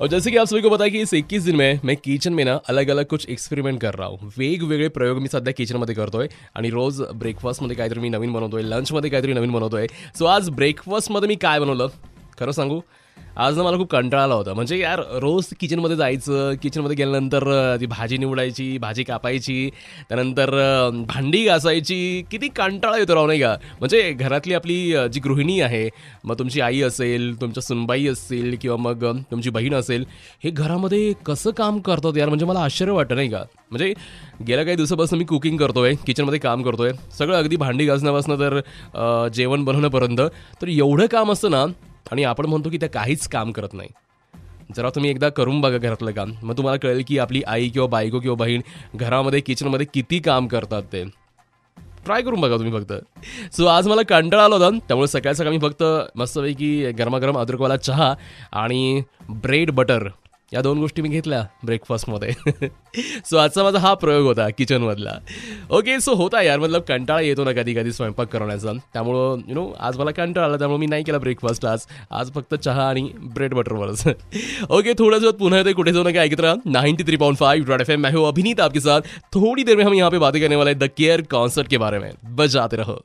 और जैसे कि आप सभी को पता है की इस एकवीस दिन में मैं किचन में ना अलग अलग कुछ एक्सपेरिमेंट कर रहा हूँ। वेगवेगळे प्रयोग मी सध्या किचनमध्ये करतोय आणि रोज ब्रेकफास्टमध्ये काहीतरी मी नवीन बनवतोय लंचमध्ये काहीतरी नवीन बनवतोय. सो आज ब्रेकफास्टमध्ये मी काय बनवलं? खरं सांगू आज ना मला खूप कंटाळा आला होता. म्हणजे यार रोज किचनमध्ये जायचं किचनमध्ये गेल्यानंतर ती भाजी निवडायची भाजी कापायची त्यानंतर भांडी घासायची किती कंटाळा येतो राव नाही का? म्हणजे घरातली आपली जी गृहिणी आहे मग तुमची आई असेल तुमच्या सुनबाई असतील किंवा मग तुमची बहीण असेल हे घरामध्ये कसं काम करतात यार? म्हणजे मला आश्चर्य वाटतं नाही का? म्हणजे गेल्या काही दिवसापासून मी कुकिंग करतोय किचनमध्ये काम करतोय. सगळं अगदी भांडी घासण्यापासून तर जेवण बनवण्यापर्यंत. तर एवढं काम असतं ना आणि आपण म्हणतो की त्या काहीच काम करत नाही. जरा तुम्ही एकदा करून बघा घरातलं काम. मग तुम्हाला कळेल की आपली आई किंवा बायको किंवा बहीण घरामध्ये किचनमध्ये किती काम करतात ते. ट्राय करून बघा तुम्ही फक्त. सो आज मला कंटाळा आला होता. त्यामुळे सकाळ सकाळ मी फक्त मस्तपैकी गरमागरम अद्रकवाला चहा आणि ब्रेड बटर या दोन गोष्टी मी घेतल्या ब्रेकफास्टमध्ये सो आजचा माझा हा प्रयोग होता किचनमधला ओके सो होता यार मतलब कंटाळा येतो ना कधी कधी स्वयंपाक करण्याचा. त्यामुळं यु नो आज मला कंटाळा आला त्यामुळे मी नाही केला ब्रेकफास्ट आज. आज फक्त चहा आणि ब्रेड बटरवरच ओके थोड़ा बहुत पुन्हा येते कुठे जाऊ नका ऐकत राहा. Ninety three point five dot F M मैं हूं अभिनीत आपके साथ. थोड़ी देर में हम यहाँ पे बातें करने वाले द केयर कॉन्सर्ट के बारे में. बजाते रहो.